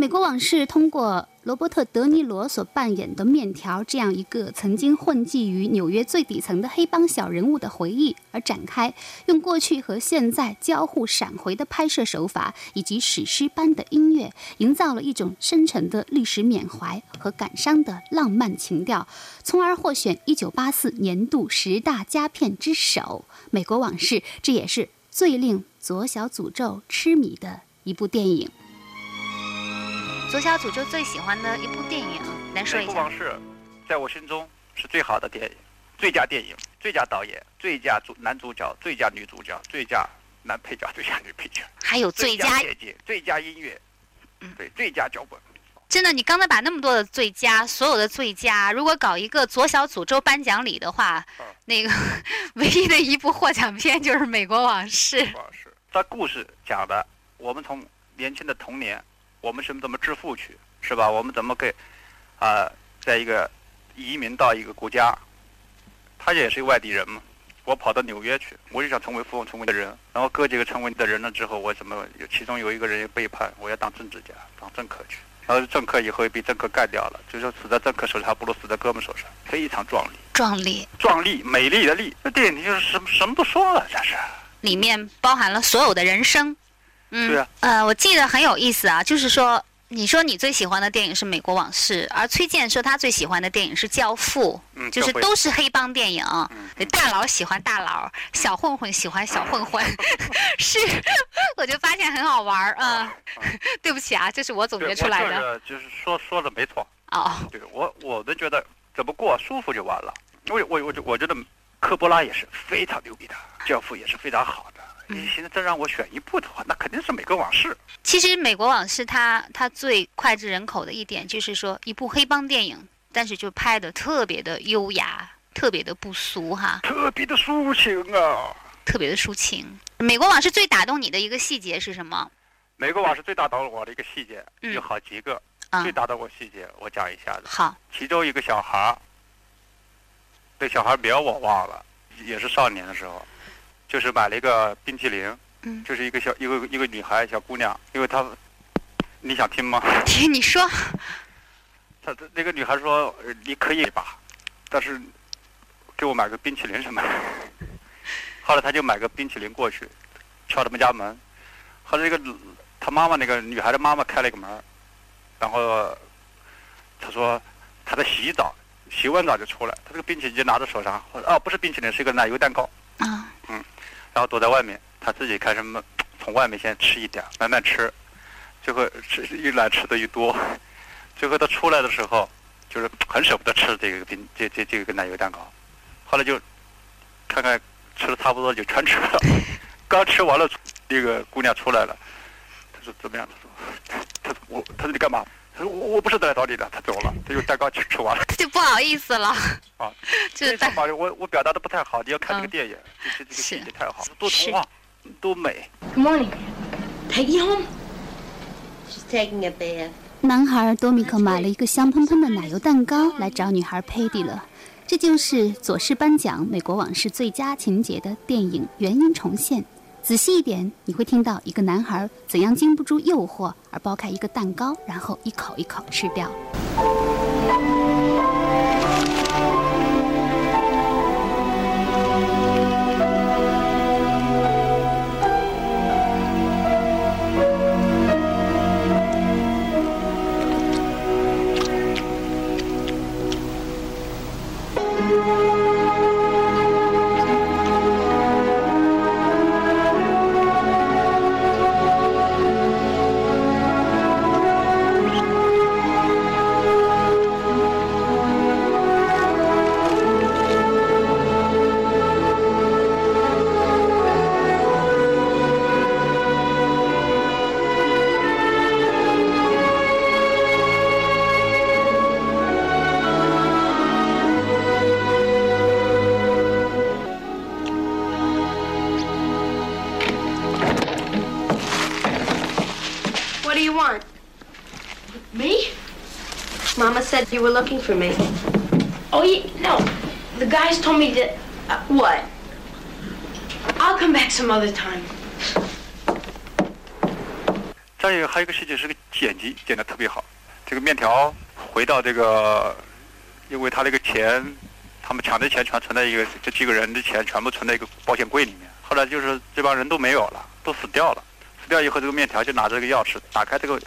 美国往事》通过罗伯特·德尼罗所扮演的面条这样一个曾经混迹于纽约最底层的黑帮小人物的回忆而展开，用过去和现在交互闪回的拍摄手法以及史诗般的音乐，营造了一种深沉的历史缅怀和感伤的浪漫情调，从而获选1984年度十大佳片之首。《美国往事》这也是最令左小诅咒痴迷的一部电影。左小诅咒最喜欢的一部电影，来说《一下往。事》在我心中是最好的电影，最佳电影、最佳导演、最佳主男主角、最佳女主角、最佳男配角、最佳女配角、还有最佳剪辑、最佳音乐，对，最佳脚本。真的，你刚才把那么多的最佳，所有的最佳，如果搞一个左小诅咒颁奖礼的话，嗯那个 唯一的一部获奖片就是《美国往事》。往事，这故事讲的，我们从年轻的童年，我们是怎么致富去，是吧？我们怎么给啊、在一个移民到一个国家，他也是一个外地人嘛。我跑到纽约去，我就想成为富翁成为的人，然后哥几个成为的人了之后，我怎么有其中有一个人背叛，我要当政治家，当政客去。然后政客以后也被政客干掉了，就说死在政客手里还不如死在哥们手上，非常壮丽，壮丽，壮丽，美丽的丽。这电影里就是什么什么都说了，这是。里面包含了所有的人生。嗯，对啊呃，我记得很有意思啊，就是说，你说你最喜欢的电影是《美国往事》，而崔健说他最喜欢的电影是《教父》，嗯，就是都是黑帮电影。嗯大佬喜欢大佬，小混混喜欢小混混，是，我就发现很好玩儿。嗯，对不起啊，这是我总结出来的。我就是就是说说的没错。哦，对我我都觉得怎么过舒服就完了。我我我我觉得科波拉也是非常牛逼的，教父也是非常好的。嗯你现在再让我选一部的话，那肯定是《美国往事》。其实《美国往事》它它最脍炙人口的一点就是说，一部黑帮电影，但是就拍的特别的优雅，特别的不俗哈，特别的抒情啊！特别的抒情。《美国往事》最打动你的一个细节是什么？《美国往事》最打动我的一个细节嗯有好几个，啊最打动我细节我讲一下子。好，其中一个小孩儿，这小孩儿名我忘了，也是少年的时候，就是买了一个冰淇淋，嗯。就是一个小一个一个女孩小姑娘，因为她，你想听吗？你说，她那个女孩说呃你可以吧，但是给我买个冰淇淋什么的。后来她就买个冰淇淋过去，敲他们家门，后来这个她妈妈那个女孩的妈妈开了一个门，然后她说她在洗澡，洗完澡就出来，她这个冰淇淋就拿在手上，哦不是冰淇淋，是一个奶油蛋糕，啊，然后躲在外面，他自己开始慢从外面先吃一点，慢慢吃，最后吃越来吃的越多，最后他出来的时候，就是很舍不得吃这个冰这这这个奶油蛋糕，后来就看看吃的差不多就全吃了，刚吃完了，那个姑娘出来了，他说怎么样？他说他说我他说你干嘛？他说我我不是来找你的，他走了，他就蛋糕去吃完了。这 就不好意思了。啊，就是大这好，我我表达的不太好，你要看这个嗯电影，这这这个是细节太好，多童话，多美。Good morning. Take you home? She's taking a bath. 男孩多米克买了一个香喷喷的奶油蛋糕来找女孩佩蒂了。这就是左氏颁奖《美国往事》最佳情节的电影原因重现。仔细一点，你会听到一个男孩怎样经不住诱惑而剥开一个蛋糕，然后一口一口吃掉。Looking for me. Oh, yeah, no. The guys told me that. Uh, what? I'll come back some other time. 再有还有一个细节是个剪辑，剪得特别好。这个面条回到这个，因为他那个钱，他们抢的钱全存在一个这几个人的钱全部存在一个保险柜里面。后来就是这帮人都没有了，都死掉了。死掉以后，这个面条就拿着这个钥匙打开这个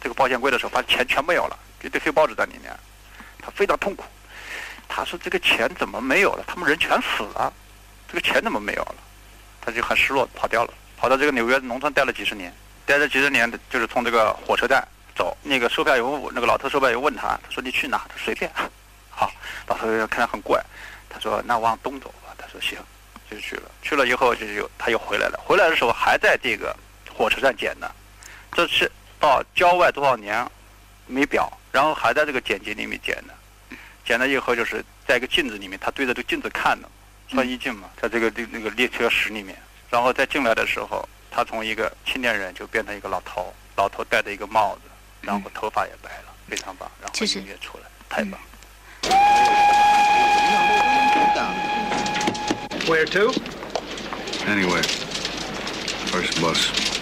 这个保险柜的时候，发现钱全没有了，一堆黑报纸在里面。他非常痛苦，他说这个钱怎么没有了？他们人全死了，这个钱怎么没有了？他就很失落，跑掉了，跑到这个纽约农村待了几十年。待了几十年，就是从这个火车站走，那个售票员，那个老头售票员问他，他说你去哪？他随便。好，老头看他很怪，他说那往东走吧。他说行，就去了。去了以后就又他又回来了，回来的时候还在这个火车站捡的。这是到郊外多少年，没表，然后还在这个剪辑里面剪的，剪了以后就是在一个镜子里面，他对着这个镜子看的，穿衣镜嘛，在这个那那个列车室里面，然后再进来的时候，他从一个青年人就变成一个老头，老头戴着一个帽子，然后头发也白了，非常棒，然后就是音乐出来，太棒。Where to? Anyway, first bus.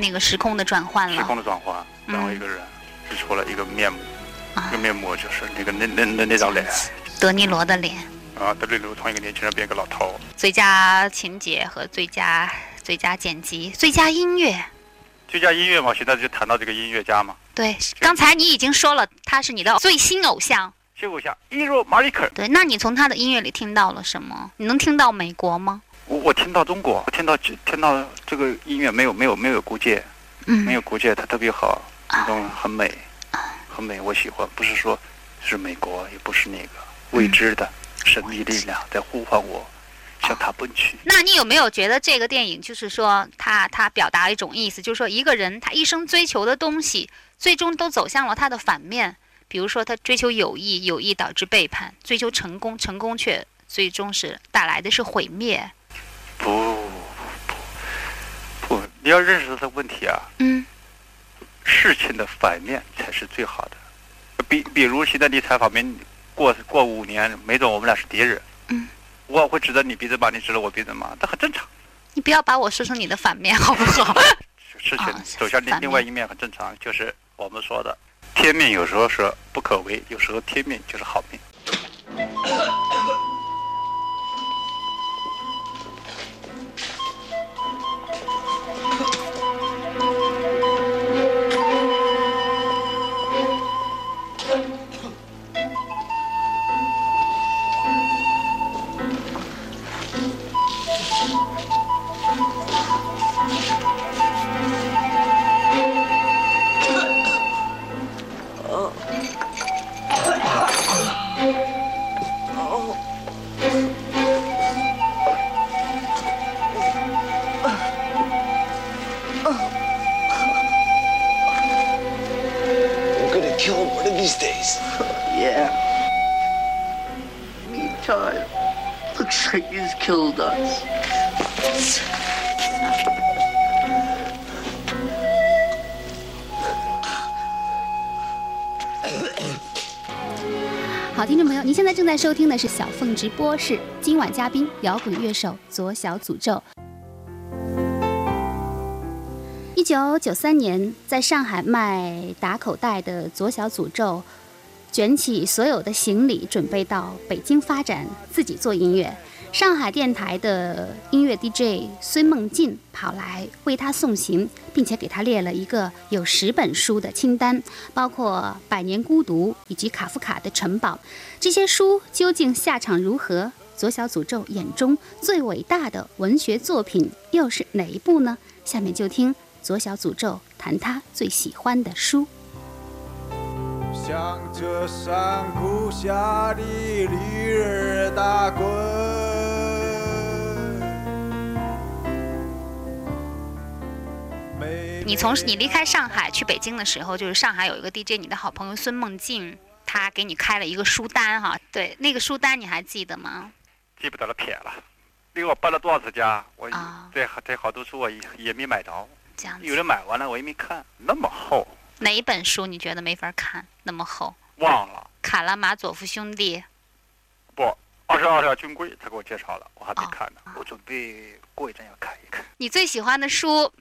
那个时空的转换了时了。空的转换，嗯然后一个人是出了一个面目，啊一个面目就是那个那那那那张脸德尼罗的脸，啊，德里卢从一个年轻人变一个老头，最佳情节和最佳最佳剪辑、最佳音乐。最佳音乐嘛，现在就谈到这个音乐家嘛，对，刚才你已经说了，他是你的最新偶像。新偶像伊若马里克，对，那你从他的音乐里听到了什么？你能听到美国吗？我我听到中国，听到这听到这个音乐没有没有没有国界，嗯没有国界，它特别好，那种很美，很美，我喜欢。不是说是美国，也不是那个未知的神秘力量在呼唤我，向他奔去。那你有没有觉得这个电影就是说，他他表达一种意思，就是说一个人他一生追求的东西，最终都走向了他的反面。比如说，他追求友谊，友谊导致背叛；追求成功，成功却最终是带来的是毁灭。不不不，你要认识这个问题啊，嗯，事情的反面才是最好的。比比如现在你采访没过过五年，没准我们俩是敌人。嗯，我会指着你鼻子骂，你指着我鼻子骂，这很正常。你不要把我说成你的反面，好不好？事情啊走向另另外一面很正常，就是我们说的，天命有时候是不可为，有时候天命就是好命。Killed us. 好，听众朋友，您现在正在收听的是小凤直播室，今晚嘉宾摇滚乐手左小诅咒。一九九三年，在上海卖打口袋的左小诅咒，卷起所有的行李，准备到北京发展，自己做音乐。上海电台的音乐 DJ 孙梦进跑来为他送行，并且给他列了一个有十本书的清单，包括《百年孤独》以及卡夫卡的《城堡》。这些书究竟下场如何？左小诅咒眼中最伟大的文学作品又是哪一部呢？下面就听左小诅咒谈他最喜欢的书。向着山谷下的驴儿打滚。你从你离开上海去北京的时候，就是上海有一个 DJ，你的好朋友孙梦静，他给你开了一个书单哈。对，那个书单你还记得吗？记不得了，撇了。因为我搬了多少次家，我啊这这好多书我也也没买着，这样子。有人买完了我也没看，那么厚，哪一本书你觉得没法看？那么厚？忘了。卡拉马佐夫兄弟。不，二十二条军规，他给我介绍了，我还没看呢，我准备过一阵要看一看。你最喜欢的书《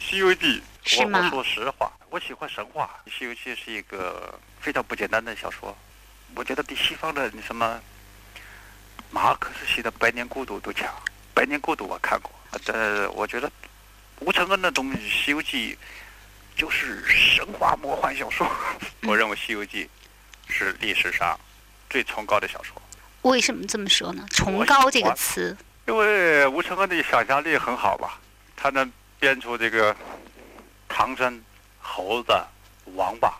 西游记》，我是吗？我说实话，我喜欢神话，《西游记》是一个非常不简单的小说，我觉得比西方的你什么马尔克斯写的《百年孤独》都强，《百年孤独》我看过，呃，我觉得吴承恩的东西，《西游记》就是神话魔幻小说，我认为《西游记》是历史上最崇高的小说。为什么这么说呢？崇高这个词，因为吴承恩的想象力很好吧，他能编出这个唐僧、猴子、王八、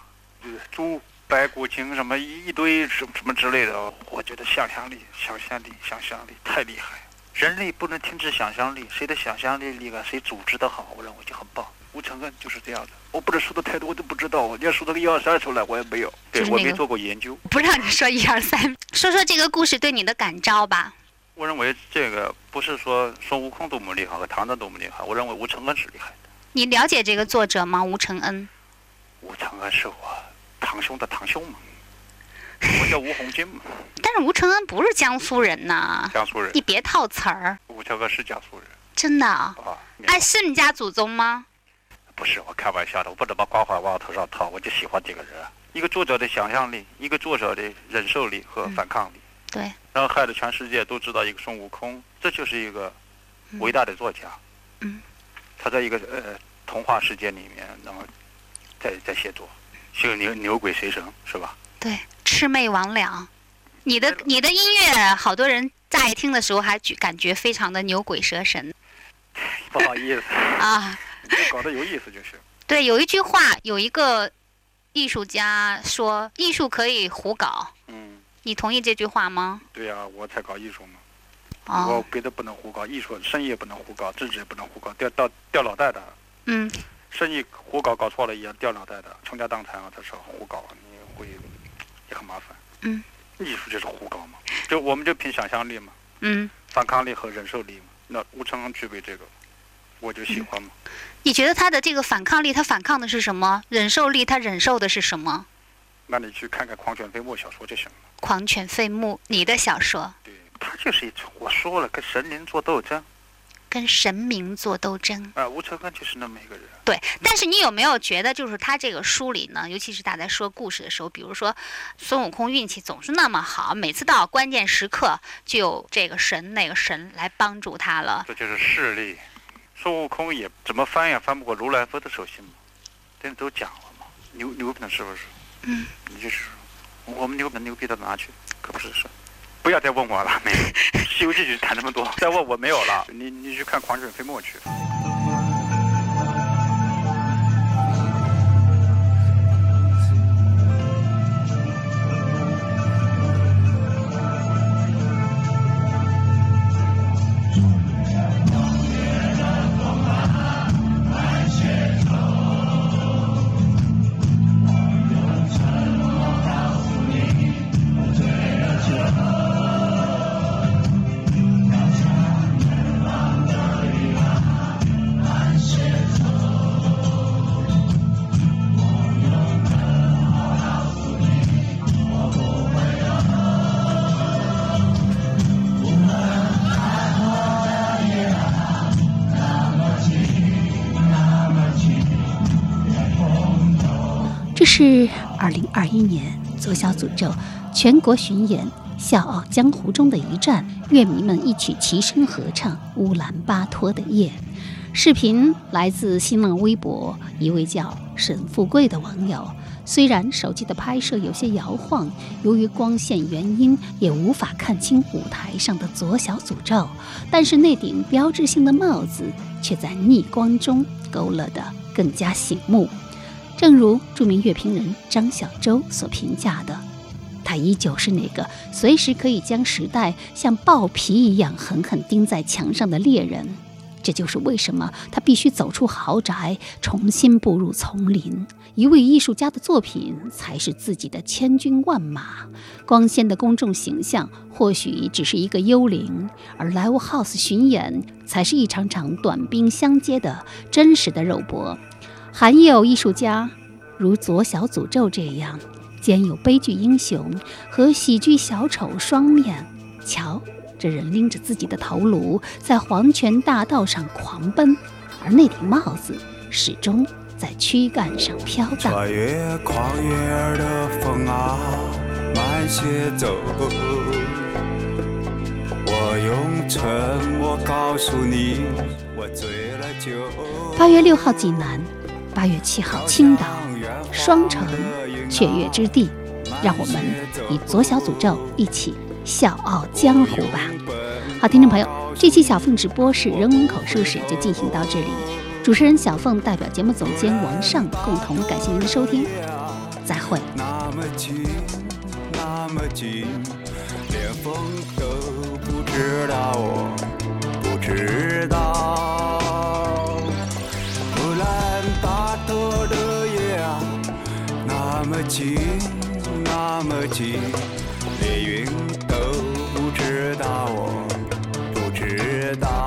呃猪、白骨精什么一堆什么什么之类的，我觉得想象力、想象力、想象力太厉害。人类不能停止想象力，谁的想象力厉害，谁组织的好，我认为就很棒。吴承恩就是这样的，我不能说的太多，我都不知道。你要说这个一二三出来，我也没有，对我没做过研究。不让你说一二三，说说这个故事对你的感召吧。我认为这个不是说孙悟空多么厉害和唐僧多么厉害，我认为吴承恩是厉害的。你了解这个作者吗？吴承恩。吴承恩是我堂兄的堂兄嘛，我叫吴洪金嘛，但是吴承恩不是江苏人呐，江苏人你。别套词儿，吴承恩是江苏人真的啊。啊，哎，是你家祖宗吗？不是我开玩笑的，我不能把光环往我头上套，我就喜欢这个人。一个作者的想象力，一个作者的忍受力和反抗力，对，然后害得全世界都知道一个孙悟空，这就是一个伟大的作家。嗯，他在一个呃童话世界里面，然后在在写作，就牛牛鬼蛇神是吧？对，魑魅魍魉。你的你的音乐，好多人乍一听的时候还觉感觉非常的牛鬼蛇神 不好意思，啊。就搞得有意思就是。对，有一句话，有一个艺术家说，艺术可以胡搞。嗯，你同意这句话吗？对呀、我才搞艺术嘛。我哦，别的不能胡搞，艺术生意也不能胡搞，政治也不能胡搞，掉掉掉脑袋的。嗯，生意胡搞搞错了也掉脑袋的，倾家荡产啊，这是胡搞，你会也很麻烦。嗯，艺术就是胡搞嘛，就我们就凭想象力嘛，嗯，反抗力和忍受力嘛。那吴承恩具备这个，我就喜欢嘛。你觉得他的这个反抗力，他反抗的是什么？忍受力，他忍受的是什么？那你去看看狂犬飞沫小说就行了。狂犬飞沫，你的小说对他就是一种，我说了，跟神灵做斗争跟神明做斗争。啊。吴承恩就是那么一个人。对，但是你有没有觉得，就是他这个书里呢，尤其是大家在说故事的时候，比如说孙悟空运气总是那么好，每次到关键时刻就有这个神那个神来帮助他了。这就是势力。孙悟空也怎么翻也翻不过如来佛的手心嘛，这都讲了嘛，牛牛逼的是不是？嗯，你就是我们牛不牛逼到哪去？可不是说。不要再问我了，没有，《西游记》就谈这么多，再问我没有了。你你去看《狂犬飞沫》去。小诅咒全国巡演《笑傲江湖》中的一站，乐迷们一起齐声合唱《乌兰巴托的夜》。视频来自新浪微博一位叫沈富贵的网友。虽然手机的拍摄有些摇晃，由于光线原因，也无法看清舞台上的左小诅咒，但是那顶标志性的帽子却在逆光中勾勒得更加醒目。正如著名乐评人张小舟所评价的，他依旧是那个随时可以将时代像豹皮一样狠狠钉在墙上的猎人。这就是为什么他必须走出豪宅，重新步入丛林。一位艺术家的作品才是自己的千军万马。光鲜的公众形象或许只是一个幽灵，而 Live House 巡演才是一场场短兵相接的真实的肉搏。还有艺术家如左小诅咒这样，兼有悲剧英雄和喜剧小丑双面，瞧，这人拎着自己的头颅在黄泉大道上狂奔，而那顶帽子始终在躯干上飘荡。穿越旷野的风啊，慢些走。我用沉默告诉你，我醉了酒。八月六号济南，八月七号青岛，双城雀跃之地，让我们以左小诅咒一起笑傲江湖吧。好，听众朋友，这期小凤直播室人文口述史就进行到这里。主持人小凤代表节目总监王尚共同感谢您的收听，再会。那么近，那么近，连风都不知道我不知道。那么近，那么近，连云都不知道，我不知道。